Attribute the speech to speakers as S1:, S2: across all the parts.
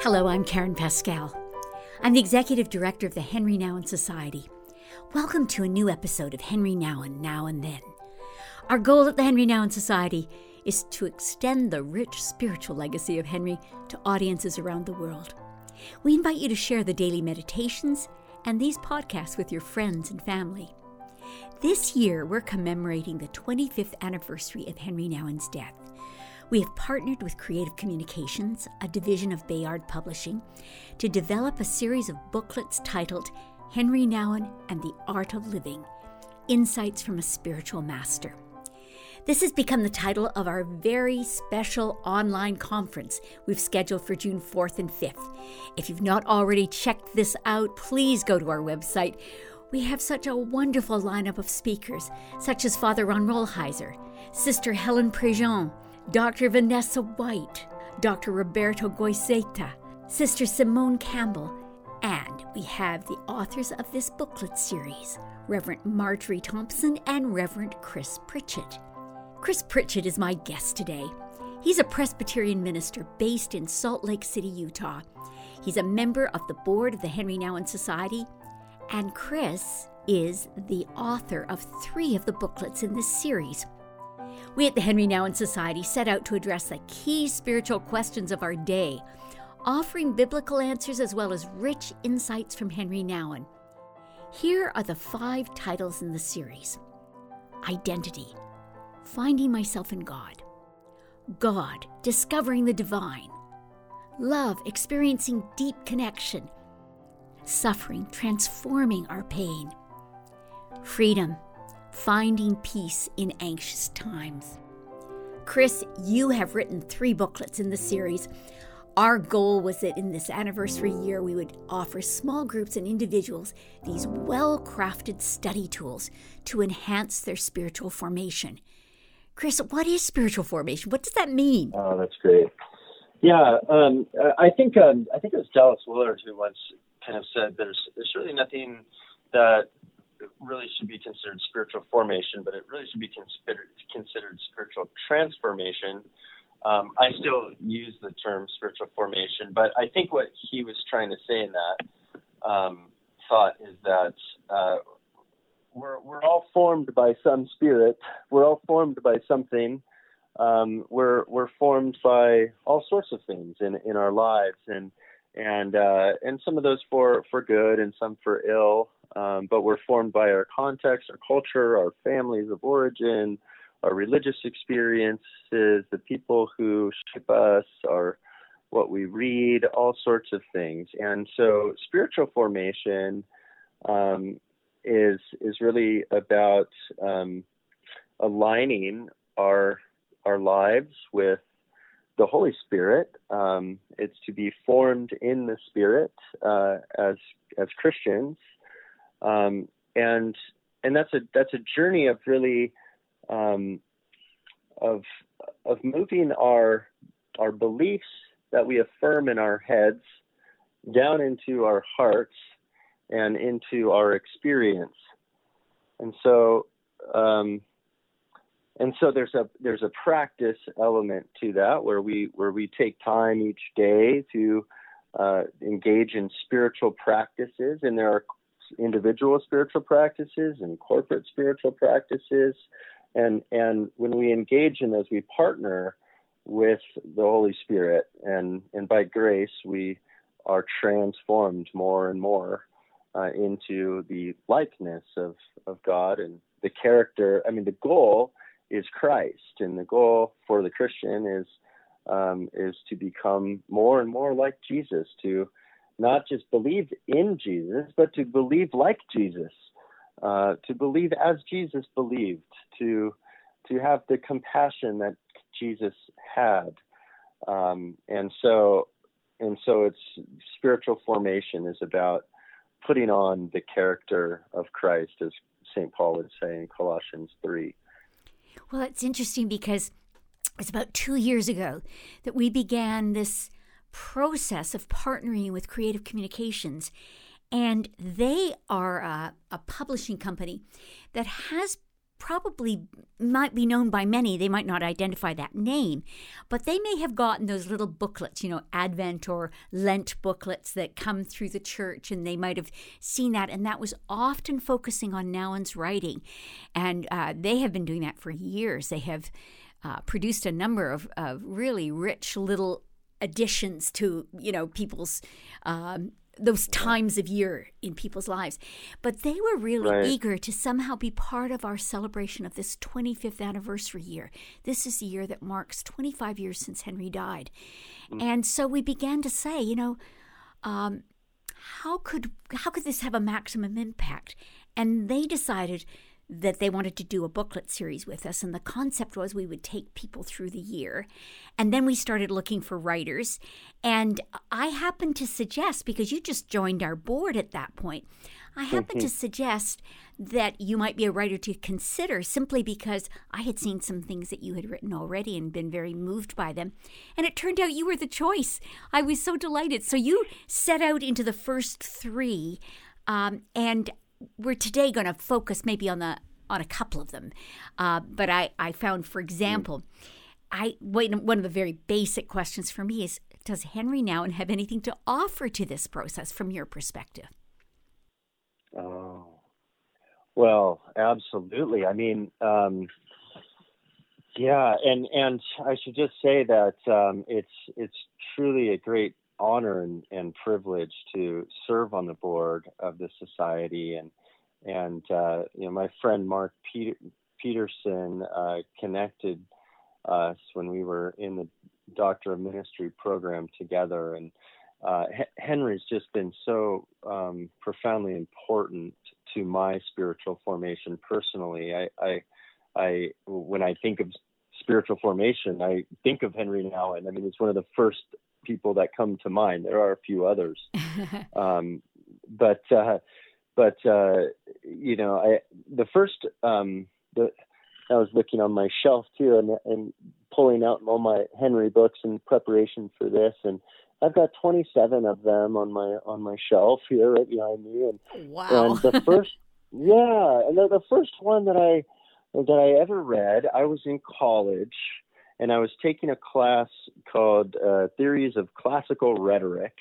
S1: Hello, I'm Karen Pascal. I'm the Executive Director of the Henri Nouwen Society. Welcome to a new episode of Henri Nouwen Now and Then. Our goal at the Henri Nouwen Society is to extend the rich spiritual legacy of Henri to audiences around the world. We invite you to share the daily meditations and these podcasts with your friends and family. This year, we're commemorating the 25th anniversary of Henri Nouwen's death. We have partnered with Creative Communications, a division of Bayard Publishing, to develop a series of booklets titled Henri Nouwen and the Art of Living Insights from a Spiritual Master. This has become the title of our very special online conference we've scheduled for June 4th and 5th. If you've not already checked this out, please go to our website. We have such a wonderful lineup of speakers, such as Father Ron Rolheiser, Sister Helen Prejean, Dr. Vanessa White, Dr. Roberto Goizueta, Sister Simone Campbell, and we have the authors of this booklet series, Reverend Marjorie Thompson and Reverend Chris Pritchett. Chris Pritchett is my guest today. He's a Presbyterian minister based in Salt Lake City, Utah. He's a member of the board of the Henri Nouwen Society, and Chris is the author of three of the booklets in this series we at the Henri Nouwen Society set out to address the key spiritual questions of our day, offering biblical answers as well as rich insights from Henri Nouwen. Here are the five titles in the series. Identity, Finding Myself in God, God, Discovering the Divine, Love, Experiencing Deep Connection, Suffering, Transforming Our Pain, Freedom, Finding Peace in Anxious Times. Chris, you have written three booklets in the series. Our goal was that in this anniversary year, we would offer small groups and individuals these well crafted study tools to enhance their spiritual formation. Chris, what is spiritual formation? What does that mean?
S2: Oh, that's great. Yeah, um, I think um, I think it was Dallas Willard who once kind of said there's there's really nothing that really should be considered spiritual formation, but it really should be considered considered spiritual transformation. Um, I still use the term spiritual formation, but I think what he was trying to say in that um, thought is that uh, we're we're all formed by some spirit. We're all formed by something. Um, we're we're formed by all sorts of things in in our lives, and and uh, and some of those for for good and some for ill um, but we're formed by our context, our culture, our families of origin, our religious experiences, the people who shape us, our what we read, all sorts of things. And so, spiritual formation um, is is really about um, aligning our our lives with the Holy Spirit. Um, it's to be formed in the Spirit uh, as as Christians, um, and and that's a that's a journey of really um, of of moving our our beliefs that we affirm in our heads down into our hearts and into our experience. And so um, and so there's a there's a practice element to that where we where we take time each day to uh, engage in spiritual practices, and there are individual spiritual practices and corporate spiritual practices. And, and when we engage in those, we partner with the Holy Spirit. And, and by grace, we are transformed more and more uh, into the likeness of, of God and the character. I mean, the goal is Christ, and the goal for the Christian is um, is to become more and more like Jesus, to not just believe in Jesus, but to believe like Jesus, uh, to believe as Jesus believed, to to have the compassion that Jesus had, um, and so and so it's spiritual formation is about putting on the character of Christ, as St. Paul would say in Colossians three.
S1: Well, it's interesting because it's about two years ago that we began this process of partnering with Creative Communications. And they are a, a publishing company that has probably might be known by many. They might not identify that name, but they may have gotten those little booklets, you know, Advent or Lent booklets that come through the church, and they might have seen that. And that was often focusing on Nouwen's writing. And uh, they have been doing that for years. They have uh, produced a number of, of really rich little additions to, you know, people's. Um, those times of year in people's lives. But they were really right. eager to somehow be part of our celebration of this 25th anniversary year. This is the year that marks 25 years since Henri died. Mm. And so we began to say, you know, um, how could how could this have a maximum impact? And they decided that they wanted to do a booklet series with us. And the concept was we would take people through the year. And then we started looking for writers. And I happened to suggest, because you just joined our board at that point, I happened to suggest that you might be a writer to consider simply because I had seen some things that you had written already and been very moved by them. And it turned out you were the choice. I was so delighted. So you set out into the first three. Um, and we're today going to focus maybe on the on a couple of them. Uh, but I, I found, for example, I one of the very basic questions for me is: Does Henri Nouwen have anything to offer to this process from your perspective?
S2: Oh, well, absolutely. I mean, um, yeah, and and I should just say that um, it's it's truly a great honor and, and privilege to serve on the board of the society and and uh, you know my friend Mark Peter, Peterson uh, connected us when we were in the Doctor of Ministry program together, and uh, H- Henri's just been so um, profoundly important to my spiritual formation personally. I, I, I, when I think of spiritual formation, I think of Henri Nouwen, and I mean, it's one of the first people that come to mind. There are a few others, um, but uh, but uh, you know, I the first um, the I was looking on my shelf too, and and pulling out all my Henri books in preparation for this, and I've got 27 of them on my on my shelf here right behind me, and
S1: wow,
S2: and the first yeah, and the, the first one that I that I ever read, I was in college, and I was taking a class called uh, Theories of Classical Rhetoric,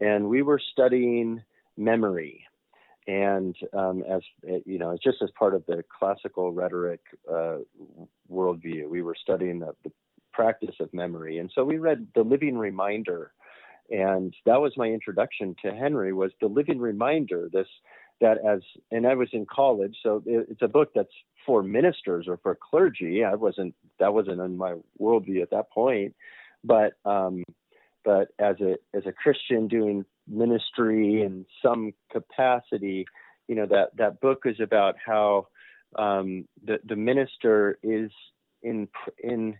S2: and we were studying memory and um, as you know, it's just as part of the classical rhetoric uh, worldview, we were studying the, the, practice of memory, and so we read the Living Reminder, and that was my introduction to Henri. Was the Living Reminder this that as and I was in college, so it, it's a book that's for ministers or for clergy. I wasn't that wasn't in my worldview at that point, but um, but as a as a Christian doing ministry in some capacity, you know that that book is about how um, the the minister is in in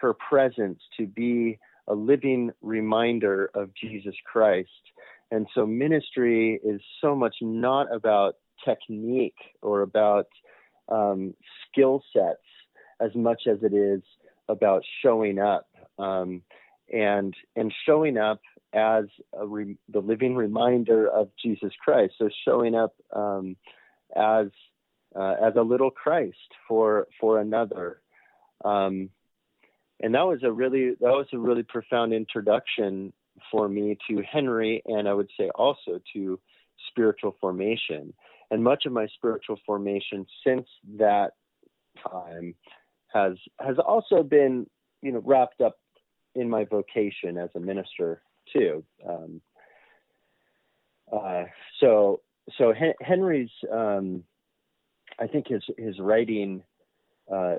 S2: her presence to be a living reminder of Jesus Christ. And so ministry is so much not about technique or about um, skill sets as much as it is about showing up. Um, and and showing up as re, the living reminder of Jesus Christ. So showing up um, as uh, as a little Christ for for another, um, and that was a really that was a really profound introduction for me to Henri, and I would say also to spiritual formation. And much of my spiritual formation since that time has has also been you know wrapped up in my vocation as a minister too. Um, uh, so so Henri's um, I think his his writing uh,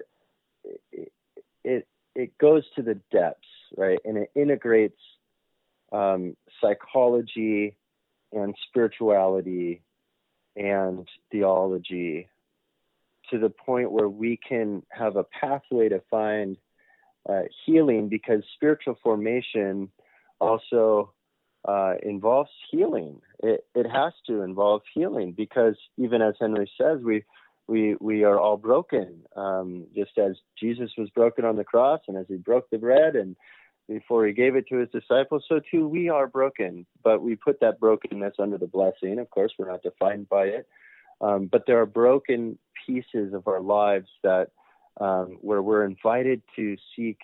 S2: it, it, goes to the depths right and it integrates um, psychology and spirituality and theology to the point where we can have a pathway to find uh, healing because spiritual formation also uh, involves healing. It, it has to involve healing because even as Henri says, we we we are all broken. Um, just as Jesus was broken on the cross, and as he broke the bread, and before he gave it to his disciples, so too we are broken. But we put that brokenness under the blessing. Of course, we're not defined by it. Um, but there are broken pieces of our lives that um, where we're invited to seek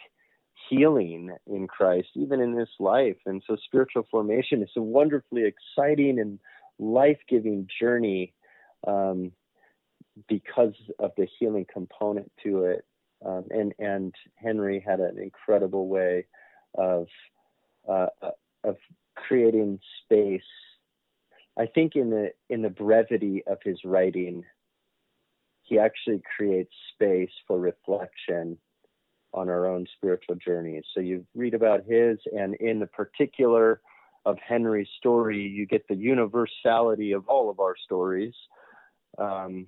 S2: healing in Christ, even in this life. And so, spiritual formation is a wonderfully exciting and life giving journey um, because of the healing component to it. Um, and and Henri had an incredible way of uh, of creating space. I think in the in the brevity of his writing, he actually creates space for reflection on our own spiritual journeys. So you read about his, and in the particular of Henri's story, you get the universality of all of our stories. Um,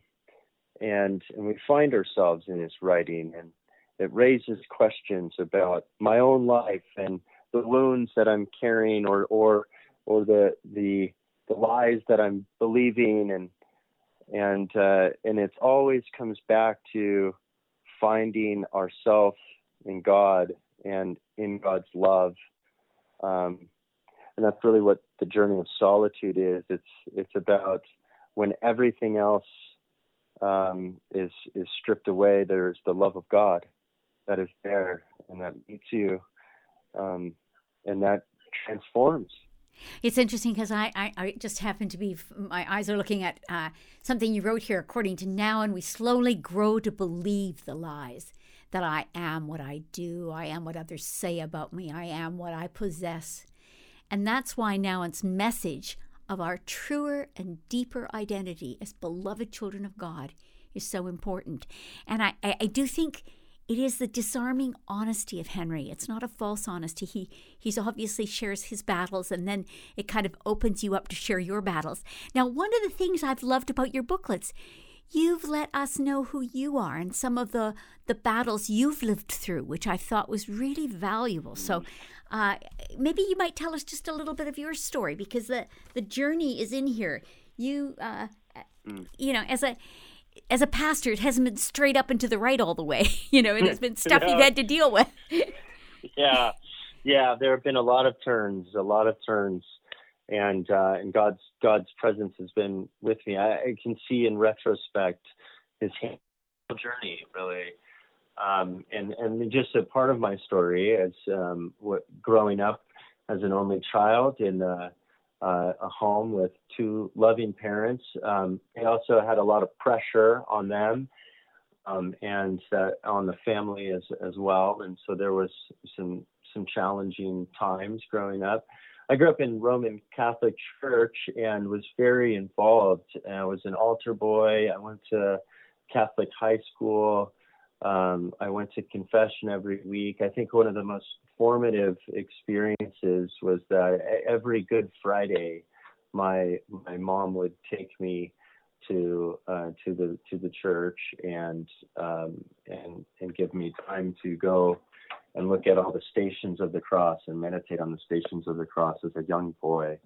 S2: and, and we find ourselves in his writing, and it raises questions about my own life and the wounds that I'm carrying, or or or the the the lies that I'm believing, and and uh, and it always comes back to finding ourself in God and in God's love. Um, and that's really what the journey of solitude is. It's it's about when everything else um, is is stripped away. There's the love of God that is there and that meets you, um, and that transforms.
S1: It's interesting because I, I, I, just happen to be, my eyes are looking at uh, something you wrote here, according to Nouwen, and we slowly grow to believe the lies that I am what I do, I am what others say about me, I am what I possess. And that's why Nouwen's message of our truer and deeper identity as beloved children of God is so important. And I, I, I do think it is the disarming honesty of Henri. It's not a false honesty. He he's obviously shares his battles and then it kind of opens you up to share your battles. Now, one of the things I've loved about your booklets you've let us know who you are and some of the the battles you've lived through, which I thought was really valuable. So, uh, maybe you might tell us just a little bit of your story because the the journey is in here. You, uh, mm. you know, as a as a pastor, it hasn't been straight up and to the right all the way. you know, it has been stuff you've had to deal with.
S2: yeah, yeah. There have been a lot of turns, a lot of turns and uh, and God's God's presence has been with me. I, I can see in retrospect His journey really, um, and and just a part of my story as um, what growing up as an only child in a, uh, a home with two loving parents. Um, they also had a lot of pressure on them. Um, and uh, on the family as as well, and so there was some some challenging times growing up. I grew up in Roman Catholic Church and was very involved. I was an altar boy. I went to Catholic high school. Um, I went to confession every week. I think one of the most formative experiences was that every Good Friday, my my mom would take me to uh, to the to the church and um, and and give me time to go and look at all the stations of the cross and meditate on the stations of the cross as a young boy.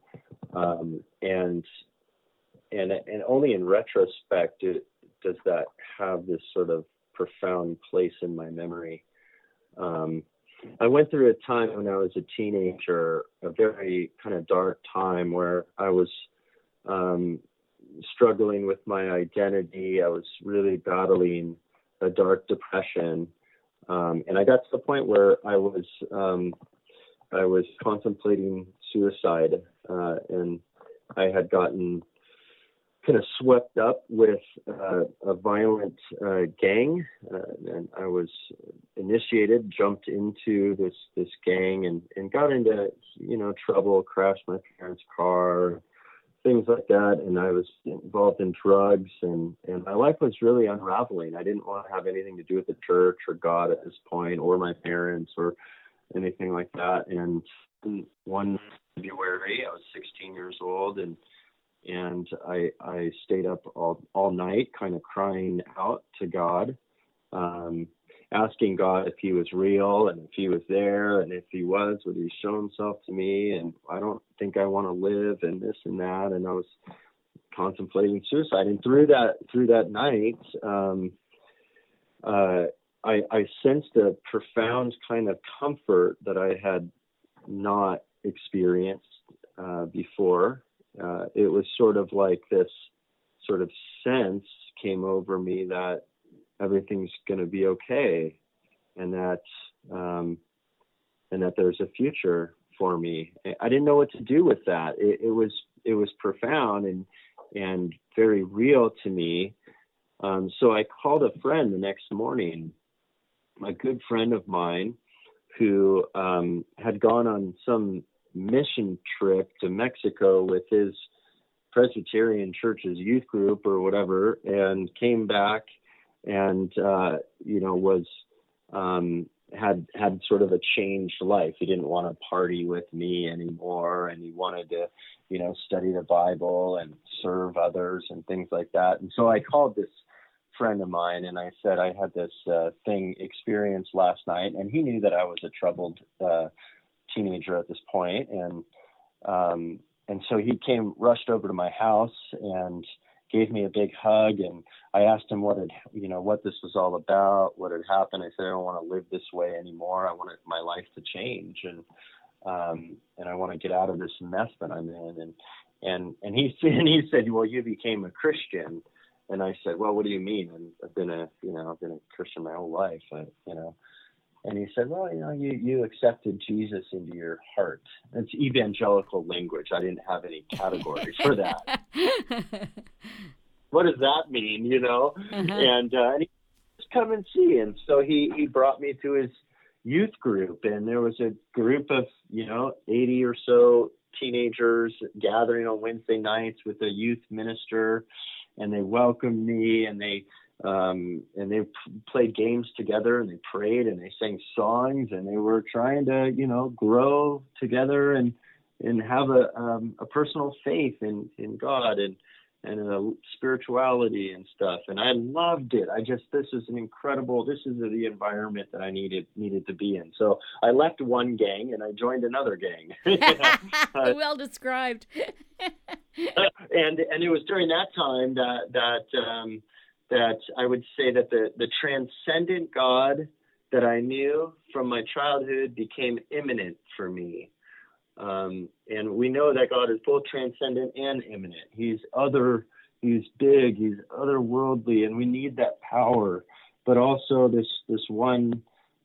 S2: Um, and and and only in retrospect do, does that have this sort of profound place in my memory. Um, I went through a time when I was a teenager, a very kind of dark time where I was um, struggling with my identity. I was really battling a dark depression um, and I got to the point where I was um, I was contemplating suicide, uh, and I had gotten kind of swept up with uh, a violent uh, gang, uh, and I was initiated, jumped into this this gang, and and got into you know trouble, crashed my parents' car, things like that. And I was involved in drugs, and and my life was really unraveling. I didn't want to have anything to do with the church or God at this point, or my parents, or anything like that. And one February, I was 16 years old, and and I I stayed up all all night, kind of crying out to God. Um, asking God if he was real and if he was there and if he was, would he show himself to me? And I don't think I want to live and this and that. And I was contemplating suicide. And through that through that night, um, uh, I, I sensed a profound kind of comfort that I had not experienced uh, before. Uh, it was sort of like this sort of sense came over me that everything's going to be okay and that um, and that there's a future for me. I didn't know what to do with that. It, it was it was profound and and very real to me. Um, so I called a friend the next morning, a good friend of mine, who um, had gone on some mission trip to Mexico with his Presbyterian Church's youth group or whatever, and came back and uh, you know was um, had had sort of a changed life. He didn't want to party with me anymore, and he wanted to, you know, study the Bible and serve others and things like that. And so I called this friend of mine and I said I had this uh, thing experience last night, and he knew that I was a troubled uh, teenager at this point, and um, and so he came rushed over to my house and gave me a big hug and I asked him what had you know what this was all about, what had happened. I said I don't want to live this way anymore. I want my life to change and um and I want to get out of this mess that I'm in and and and he and he said, "Well, you became a Christian." And I said, "Well, what do you mean? And I've been a you know I've been a Christian my whole life, I, you know." And he said, "Well, you know, you you accepted Jesus into your heart." It's evangelical language. I didn't have any category for that. what does that mean? You know? Uh-huh. And uh, and he said, come and see. And so he he brought me to his youth group, and there was a group of you know 80 or so teenagers gathering on Wednesday nights with a youth minister, and they welcomed me and they um, and they p- played games together and they prayed and they sang songs and they were trying to you know grow together and and have a um, a personal faith in in God and and a spirituality and stuff and I loved it. I just this is an incredible this is the environment that I needed needed to be in. So I left one gang and I joined another gang.
S1: well described.
S2: and and it was during that time that that um, that I would say that the, the transcendent God that I knew from my childhood became immanent for me. Um, and we know that God is both transcendent and immanent. He's other, he's big, he's otherworldly, and we need that power. But also this this one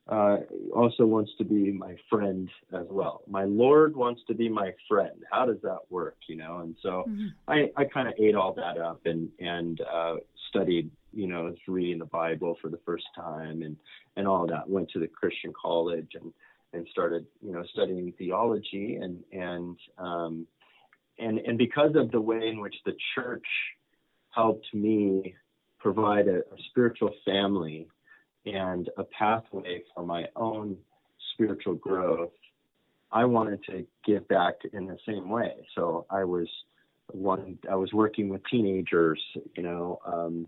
S2: uh, also wants to be my friend as well. My Lord wants to be my friend. How does that work? You know, and so mm-hmm. I, I kind of ate all that up and and uh, studied you know, reading the Bible for the first time and, and all that. Went to the Christian college and, and started, you know, studying theology and, and, um, and, and because of the way in which the church helped me provide a, a spiritual family and a pathway for my own spiritual growth, I wanted to give back in the same way. So I was one, I was working with teenagers, you know, um,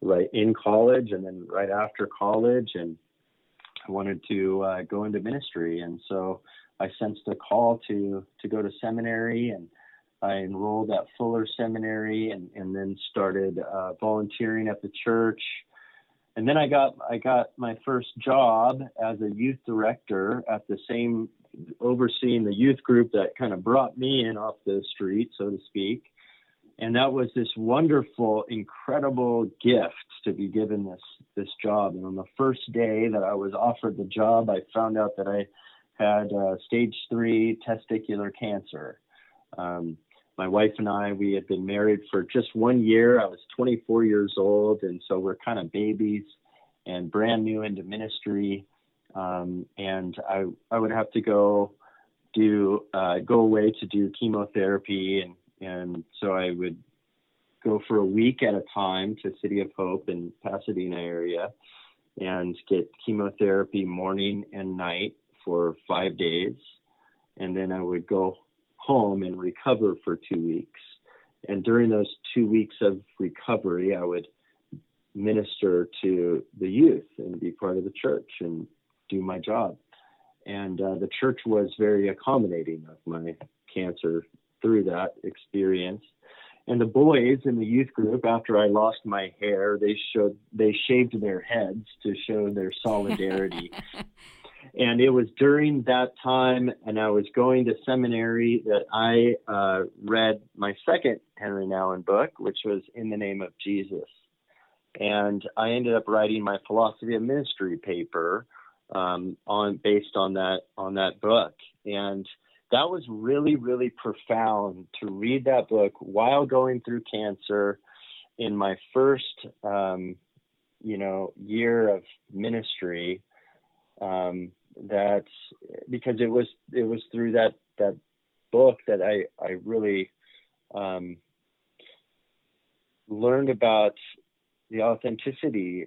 S2: right in college and then right after college and I wanted to uh, go into ministry and so I sensed a call to to go to seminary and I enrolled at Fuller Seminary and, and then started uh, volunteering at the church. And then I got I got my first job as a youth director at the same overseeing the youth group that kind of brought me in off the street, so to speak and that was this wonderful, incredible gift to be given this this job. And on the first day that I was offered the job, I found out that I had uh, stage three testicular cancer. Um, my wife and I, we had been married for just one year. I was 24 years old, and so we're kind of babies and brand new into ministry. Um, and I I would have to go do uh, go away to do chemotherapy and and so I would go for a week at a time to City of Hope in Pasadena area and get chemotherapy morning and night for five days. And then I would go home and recover for two weeks. And during those two weeks of recovery, I would minister to the youth and be part of the church and do my job. And uh, the church was very accommodating of my cancer through that experience. And the boys in the youth group, after I lost my hair, they showed they shaved their heads to show their solidarity. And it was during that time, and I was going to seminary, that I uh, read my second Henri Nouwen book, which was In the Name of Jesus. and I ended up writing my philosophy of ministry paper um, on based on that on that book, and that was really really profound to read that book while going through cancer in my first um, you know year of ministry. Um, that because it was it was through that that book that I I really um, learned about the authenticity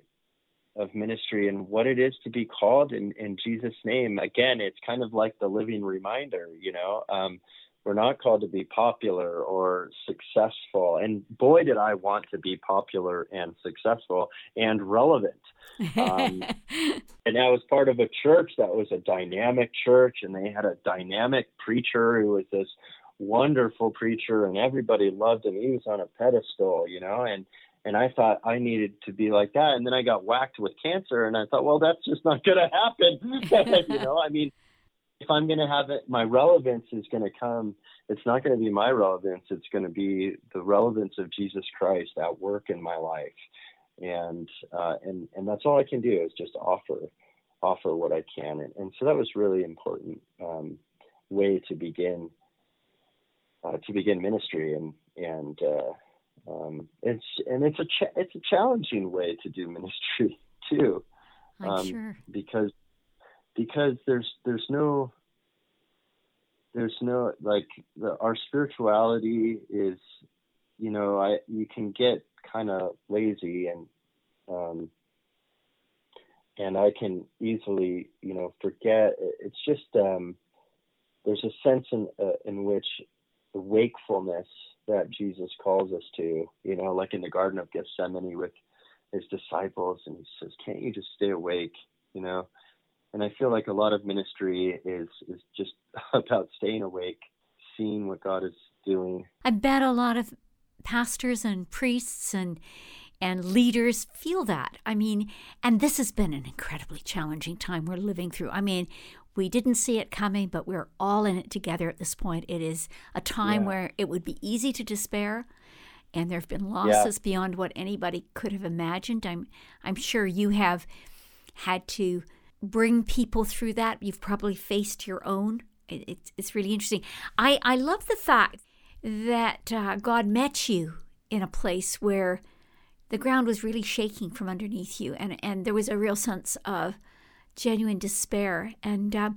S2: of ministry and what it is to be called in, in Jesus' name. Again, it's kind of like the living reminder, you know. Um, we're not called to be popular or successful. And boy, did I want to be popular and successful and relevant. Um, and I was part of a church that was a dynamic church, and they had a dynamic preacher who was this wonderful preacher, and everybody loved him. He was on a pedestal, you know, and and I thought I needed to be like that. And then I got whacked with cancer, and I thought, well, that's just not going to happen. you know, I mean, if I'm going to have it, my relevance is going to come. It's not going to be my relevance. It's going to be the relevance of Jesus Christ at work in my life, and uh, and and that's all I can do is just offer offer what I can. And, and so that was really important um, way to begin uh, to begin ministry and and. Uh, um, it's and it's a cha- it's a challenging way to do ministry too,
S1: um, sure.
S2: because because there's there's no there's no like the, our spirituality is you know I you can get kind of lazy and um, and I can easily you know forget it's just um, there's a sense in uh, in which the wakefulness that Jesus calls us to, you know, like in the Garden of Gethsemane with his disciples, and he says, Can't you just stay awake, you know? And I feel like a lot of ministry is is just about staying awake, seeing what God is doing.
S1: I bet a lot of pastors and priests and and leaders feel that. I mean, and this has been an incredibly challenging time we're living through. I mean, we didn't see it coming, but we're all in it together at this point. It is a time yeah. where it would be easy to despair, and there have been losses yeah. beyond what anybody could have imagined. I'm I'm sure you have had to bring people through that. You've probably faced your own. It, it's it's really interesting. I I love the fact that uh, God met you in a place where the ground was really shaking from underneath you, and and there was a real sense of genuine despair. And uh,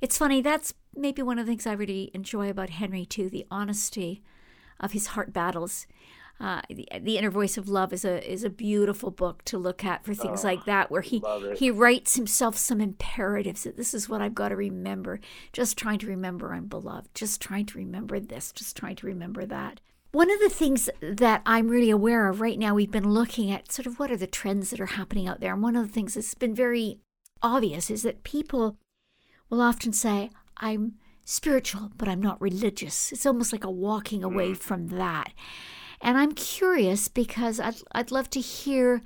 S1: it's funny, that's maybe one of the things I really enjoy about Henri, too the honesty of his heart battles. Uh, the, the, inner voice of love is a is a beautiful book to look at for things oh, like that where he he writes himself some imperatives that this is what I've got to remember just trying to remember I'm beloved just trying to remember this just trying to remember that one of the things that I'm really aware of right now we've been looking at sort of what are the trends that are happening out there and one of the things that's been very obvious is that people will often say, I'm spiritual, but I'm not religious. It's almost like a walking away mm. from that. And I'm curious because I'd, I'd love to hear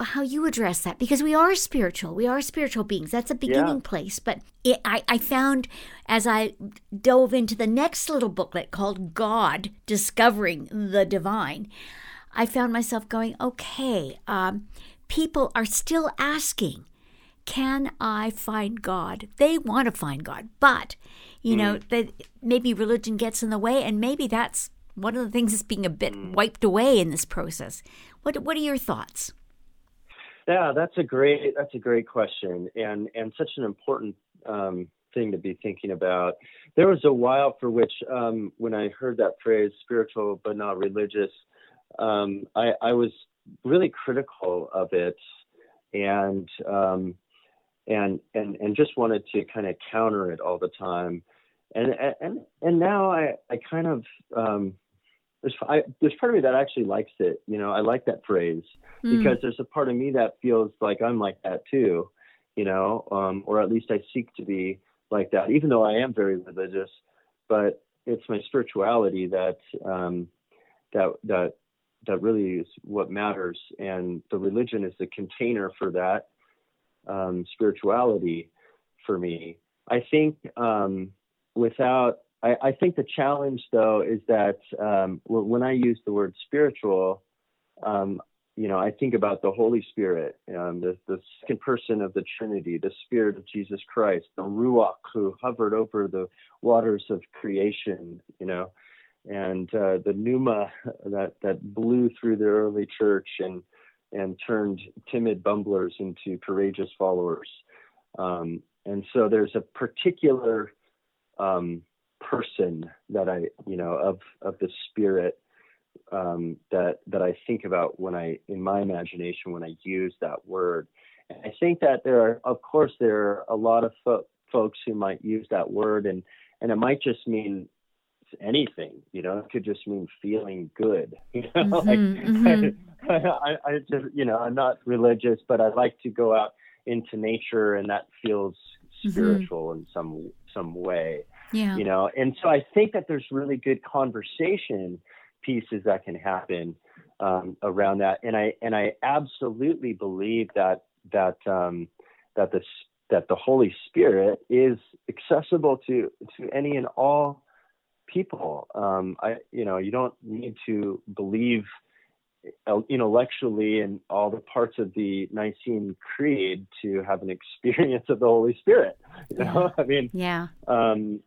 S1: how you address that because we are spiritual. We are spiritual beings. That's a beginning yeah. place. But it, I, I found as I dove into the next little booklet called God Discovering the Divine, I found myself going, okay, um, people are still asking, can I find God? They want to find God, but you mm. know that maybe religion gets in the way, and maybe that's one of the things that's being a bit mm. wiped away in this process. What What are your thoughts?
S2: Yeah, that's a great that's a great question, and and such an important um, thing to be thinking about. There was a while for which, um, when I heard that phrase, spiritual but not religious, um, I, I was really critical of it and um, and and and just wanted to kind of counter it all the time and and and now i i kind of um there's I, there's part of me that actually likes it you know i like that phrase mm. because there's a part of me that feels like i'm like that too you know um or at least i seek to be like that even though i am very religious but it's my spirituality that um that that that really is what matters. And the religion is the container for that um, spirituality for me. I think um, without, I, I, think the challenge though is that um, when I use the word spiritual, um, you know, I think about the Holy Spirit, um, the, the second person of the Trinity, the Spirit of Jesus Christ, the Ruach who hovered over the waters of creation, you know, and uh, the Pneuma that, that blew through the early church and, and turned timid bumblers into courageous followers. Um, and so there's a particular um, person that I, you know, of, of the Spirit um, that that I think about when I, in my imagination, when I use that word. And I think that there are, of course, there are a lot of fo- folks who might use that word, and and it might just mean anything, you know. It could just mean feeling good, you know. Mm-hmm, like, mm-hmm. I, I, I just, you know, I'm not religious, but I like to go out into nature, and that feels mm-hmm. spiritual mm-hmm. in some some way.
S1: Yeah.
S2: You know, and so I think that there's really good conversation pieces that can happen um, around that. And I and I absolutely believe that that um, that the that the Holy Spirit is accessible to to any and all people. Um, I you know you don't need to believe intellectually in all the parts of the Nicene Creed to have an experience of the Holy Spirit. You know, I mean,
S1: yeah.
S2: Um,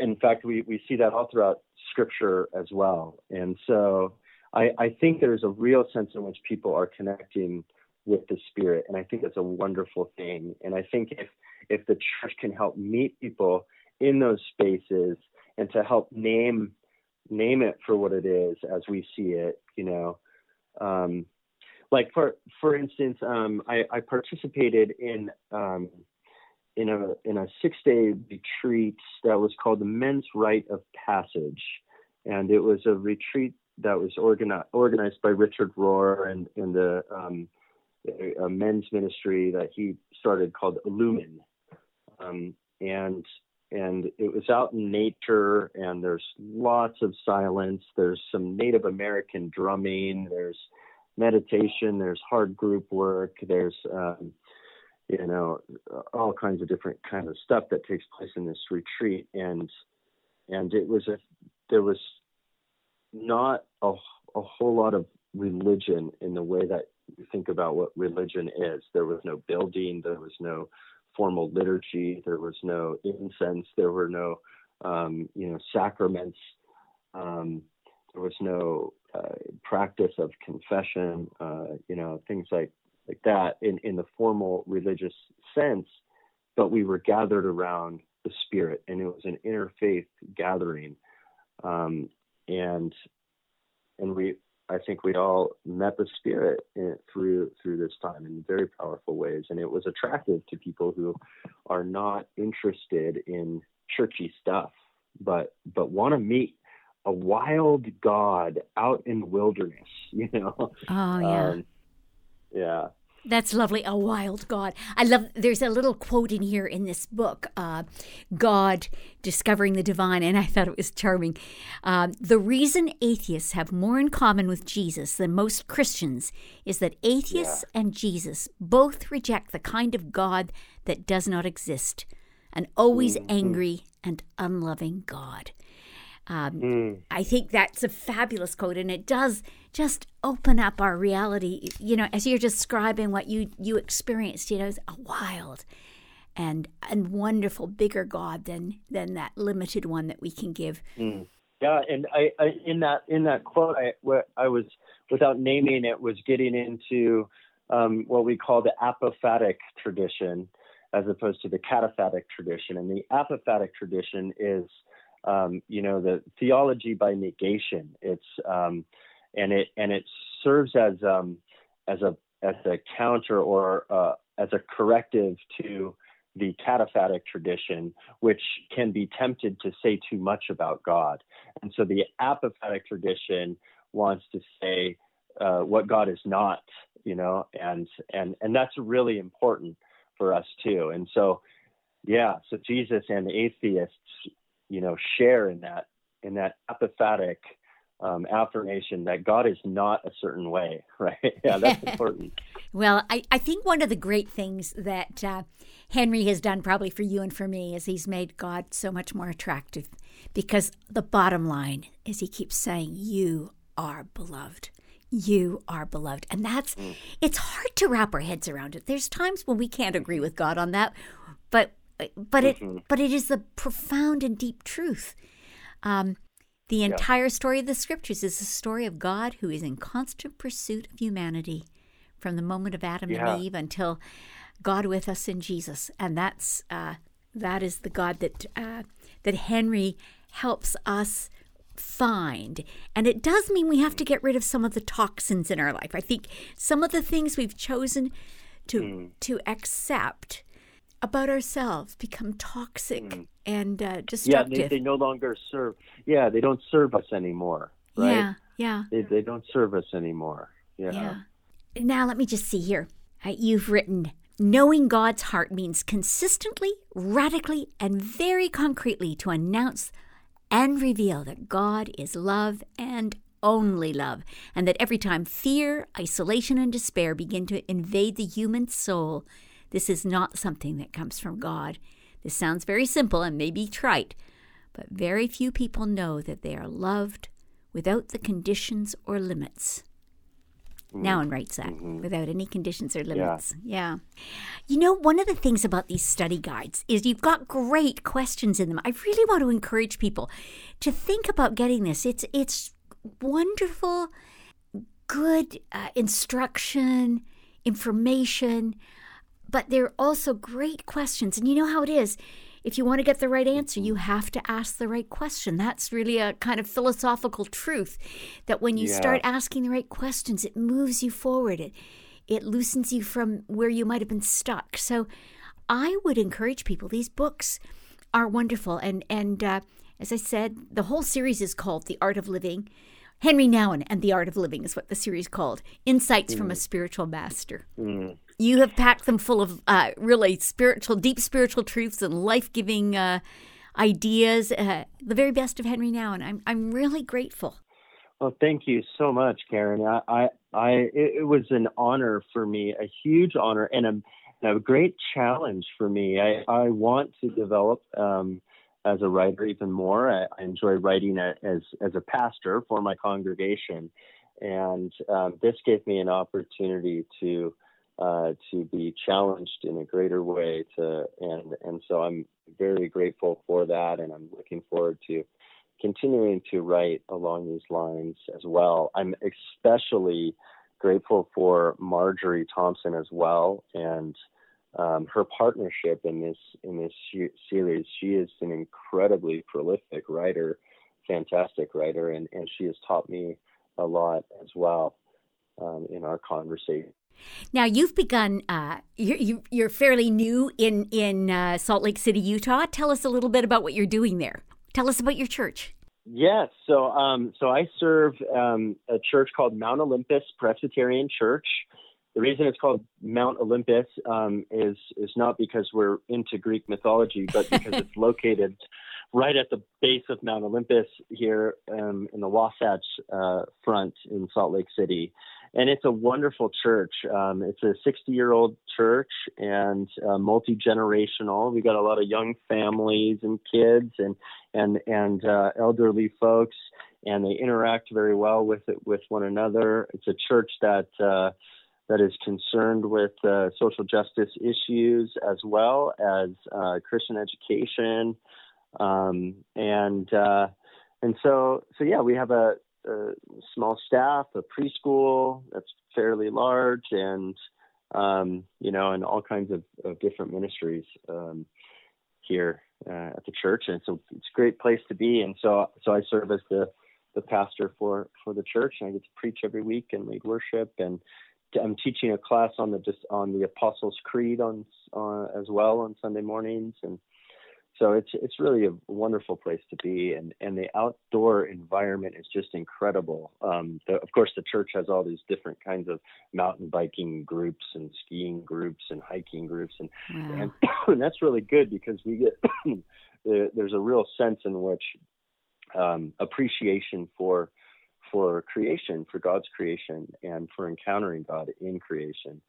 S2: in fact, we, we see that all throughout scripture as well. And so I, I think there's a real sense in which people are connecting with the spirit. And I think that's a wonderful thing. And I think if, if the church can help meet people in those spaces and to help name, name it for what it is as we see it, you know, um, like for, for instance, um, I, I participated in, um, in a in a six day retreat that was called the Men's Rite of Passage, and it was a retreat that was organized organized by Richard Rohr and in the um, a men's ministry that he started called Illuman, um, and and it was out in nature and there's lots of silence. There's some Native American drumming. There's meditation. There's hard group work. There's um, you know, all kinds of different kind of stuff that takes place in this retreat. And, and it was a, there was not a, a whole lot of religion in the way that you think about what religion is. There was no building, there was no formal liturgy, there was no incense, there were no, um, you know, sacraments. Um, there was no uh, practice of confession, uh, you know, things like like that in, in the formal religious sense, but we were gathered around the spirit and it was an interfaith gathering. Um, and, and we, I think we all met the spirit in, through, through this time in very powerful ways. And it was attractive to people who are not interested in churchy stuff, but, but want to meet a wild God out in the wilderness, you know?
S1: Oh, yeah. Um,
S2: yeah.
S1: That's lovely. A wild God. I love, there's a little quote in here in this book uh, God discovering the divine, and I thought it was charming. Uh, the reason atheists have more in common with Jesus than most Christians is that atheists yeah. and Jesus both reject the kind of God that does not exist, an always mm-hmm. angry and unloving God. Um, mm. I think that's a fabulous quote, and it does just open up our reality. You know, as you're describing what you you experienced, you know, a wild and and wonderful, bigger God than than that limited one that we can give.
S2: Mm. Yeah, and I, I, in that in that quote, I I was without naming it was getting into um, what we call the apophatic tradition, as opposed to the cataphatic tradition. And the apophatic tradition is um, you know, the theology by negation. It's um, and it and it serves as um, as a as a counter or uh, as a corrective to the cataphatic tradition, which can be tempted to say too much about God. And so the apophatic tradition wants to say uh, what God is not, you know, and and and that's really important for us too. And so, yeah, so Jesus and the atheists you know, share in that in that apophatic um, affirmation that God is not a certain way, right? yeah, that's important.
S1: well, I, I think one of the great things that uh, Henri has done, probably for you and for me, is he's made God so much more attractive because the bottom line is he keeps saying, You are beloved. You are beloved. And that's, mm. it's hard to wrap our heads around it. There's times when we can't agree with God on that, but, but mm-hmm. it, but it is the profound and deep truth. Um, the entire yeah. story of the scriptures is a story of God who is in constant pursuit of humanity from the moment of Adam yeah. and Eve until God with us in Jesus. And that's, uh, that is the God that, uh, that Henri helps us find. And it does mean we have to get rid of some of the toxins in our life. I think some of the things we've chosen to mm. to accept about ourselves become toxic mm. and uh, destructive.
S2: Yeah, they, they, no longer serve. Yeah, they don't serve us anymore. Right?
S1: Yeah, yeah.
S2: They, they don't serve us anymore. Yeah. yeah.
S1: Now let me just see here. Uh, you've written Knowing God's heart means consistently, radically, and very concretely to announce and reveal that God is love and only love, and that every time fear, isolation, and despair begin to invade the human soul, this is not something that comes from God. This sounds very simple and maybe trite, but very few people know that they are loved without the conditions or limits. Mm-hmm. Nouwen writes that mm-hmm. without any conditions or limits. Yeah. yeah. You know, one of the things about these study guides is you've got great questions in them. I really want to encourage people to think about getting this. It's it's wonderful, good uh, instruction, information, but they're also great questions. And you know how it is if you want to get the right answer, you have to ask the right question. That's really a kind of philosophical truth that when you yeah. start asking the right questions, it moves you forward. It it loosens you from where you might have been stuck. So I would encourage people. These books are wonderful, and and uh, as I said, the whole series is called The Art of Living. Henri Nouwen and the Art of Living is what the series called. Insights mm. from a Spiritual Master. Mm. You have packed them full of uh, really spiritual, deep spiritual truths and life giving uh, ideas. Uh, the very best of Henri Nouwen. I'm I'm really grateful.
S2: Well, thank you so much, Karen. I, I, I it was an honor for me, a huge honor, and a, a great challenge for me. I, I want to develop um, as a writer even more. I, I enjoy writing as as a pastor for my congregation, and um, this gave me an opportunity to uh, to be challenged in a greater way. To and and so I'm very grateful for that, and I'm looking forward to continuing to write along these lines as well. I'm especially grateful for Marjorie Thompson as well, and um, her partnership in this in this series. She is an incredibly prolific writer, fantastic writer, and, and she has taught me a lot as well um, in our conversation.
S1: Now you've begun. Uh, you're, you're fairly new in in uh, Salt Lake City, Utah. Tell us a little bit about what you're doing there. Tell us about your church.
S2: Yes, so um, so I serve um, a church called Mount Olympus Presbyterian Church. The reason it's called Mount Olympus um, is is not because we're into Greek mythology, but because it's located right at the base of Mount Olympus here um, in the Wasatch uh, Front in Salt Lake City. And it's a wonderful church. Um, it's a 60 year old church and uh, multi generational. We got a lot of young families and kids and and and uh, elderly folks, and they interact very well with it with one another. It's a church that uh, that is concerned with uh, social justice issues as well as uh, Christian education, um, and uh, and so so yeah, we have a, a, small staff, a preschool that's fairly large, and um, you know, and all kinds of, of different ministries um, here uh, at the church, and so it's a great place to be. And so so I serve as the the pastor for for the church, and I get to preach every week and lead worship and I'm teaching a class on the just on the Apostles' Creed on uh, as well on Sunday mornings, and so it's it's really a wonderful place to be, and and the outdoor environment is just incredible. Um, the, of course, the church has all these different kinds of mountain biking groups and skiing groups and hiking groups, and wow. and, and that's really good because we get there's a real sense in which um, appreciation for for creation, for God's creation, and for encountering God in creation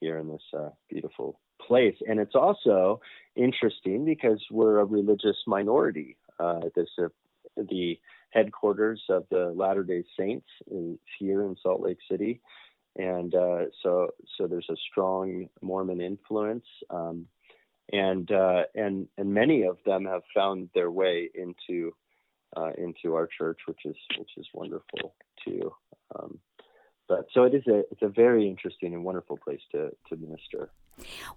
S2: here in this uh, beautiful place. And it's also interesting because we're a religious minority. Uh, this uh, the headquarters of the Latter Day Saints is here in Salt Lake City, and uh, so so there's a strong Mormon influence, um, and uh, and and many of them have found their way into uh, into our church, which is which is wonderful too. Um, but so it is a it's a very interesting and wonderful place to to minister.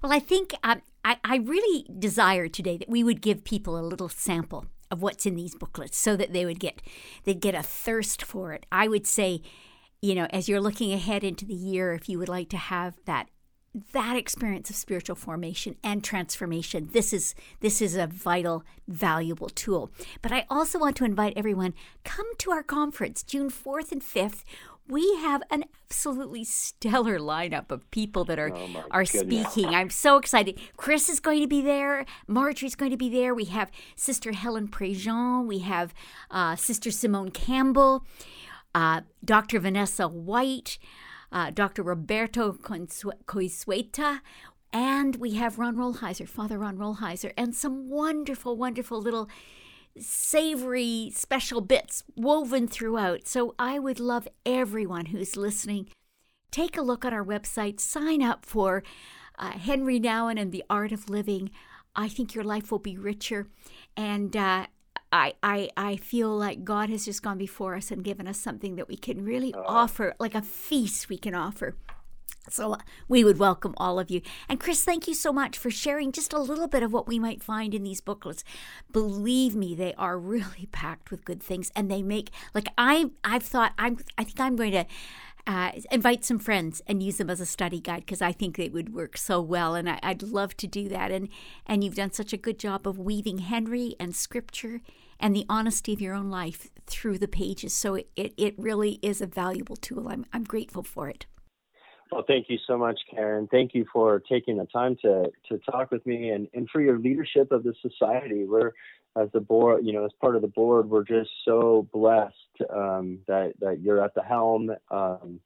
S1: Well, I think um, I I really desire today that we would give people a little sample of what's in these booklets so that they would get they'd get a thirst for it. I would say, you know, as you're looking ahead into the year, if you would like to have that that experience of spiritual formation and transformation this is this is a vital valuable tool but i also want to invite everyone come to our conference june 4th and 5th we have an absolutely stellar lineup of people that are
S2: Oh,
S1: are
S2: goodness.
S1: speaking. I'm so excited. Chris is going to be there. Marjorie's going to be there. We have Sister Helen Prejean. We have uh, Sister Simone Campbell, uh, Dr. Vanessa White, uh, Dr. Roberto Goizueta. And we have Ron Rolheiser, Father Ron Rolheiser, and some wonderful, wonderful little savory special bits woven throughout. So I would love everyone who's listening. Take a look at our website, sign up for uh, Henri Nouwen and the Art of Living. I think your life will be richer. And uh, I, I, I feel like God has just gone before us and given us something that we can really offer, like a feast we can offer. So uh, we would welcome all of you. And Chris, thank you so much for sharing just a little bit of what we might find in these booklets. Believe me, they are really packed with good things, and they make like I I've thought I'm I think I'm going to. Uh, invite some friends and use them as a study guide because I think they would work so well, and I, I'd love to do that. And and you've done such a good job of weaving Henri and Scripture and the honesty of your own life through the pages. So it, it, it really is a valuable tool. I'm I'm grateful for it.
S2: Well, thank you so much, Karen. Thank you for taking the time to to talk with me and, and for your leadership of the society. We're as the board, you know, as part of the board, we're just so blessed um, that that you're at the helm. Um,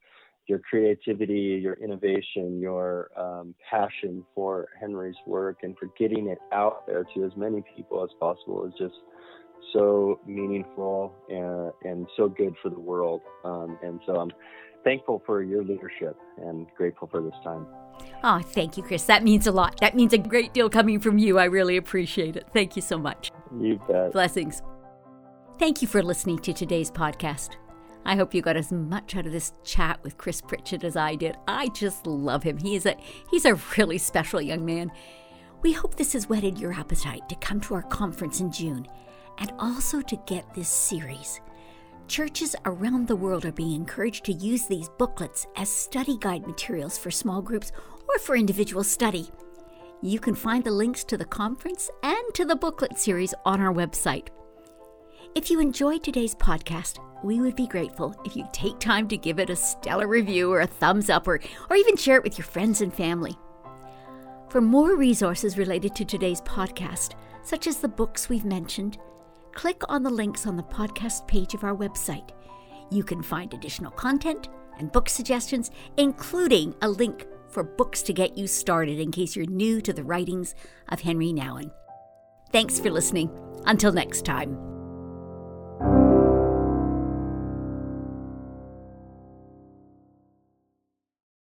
S2: your creativity, your innovation, your um, passion for Henri's work, and for getting it out there to as many people as possible is just so meaningful and, and so good for the world. Um, and so I'm thankful for your leadership and grateful for this time.
S1: Oh, thank you, Chris. That means a lot. That means a great deal coming from you. I really appreciate it. Thank you so much.
S2: You bet.
S1: Blessings. Thank you for listening to today's podcast. I hope you got as much out of this chat with Chris Pritchett as I did. I just love him. He is a he's a really special young man. We hope this has whetted your appetite to come to our conference in June and also to get this series. Churches around the world are being encouraged to use these booklets as study guide materials for small groups or for individual study. You can find the links to the conference and to the booklet series on our website. If you enjoyed today's podcast, we would be grateful if you take time to give it a stellar review or a thumbs up or, or even share it with your friends and family. For more resources related to today's podcast, such as the books we've mentioned, click on the links on the podcast page of our website. You can find additional content and book suggestions, including a link for books to get you started in case you're new to the writings of Henri Nouwen. Thanks for listening. Until next time.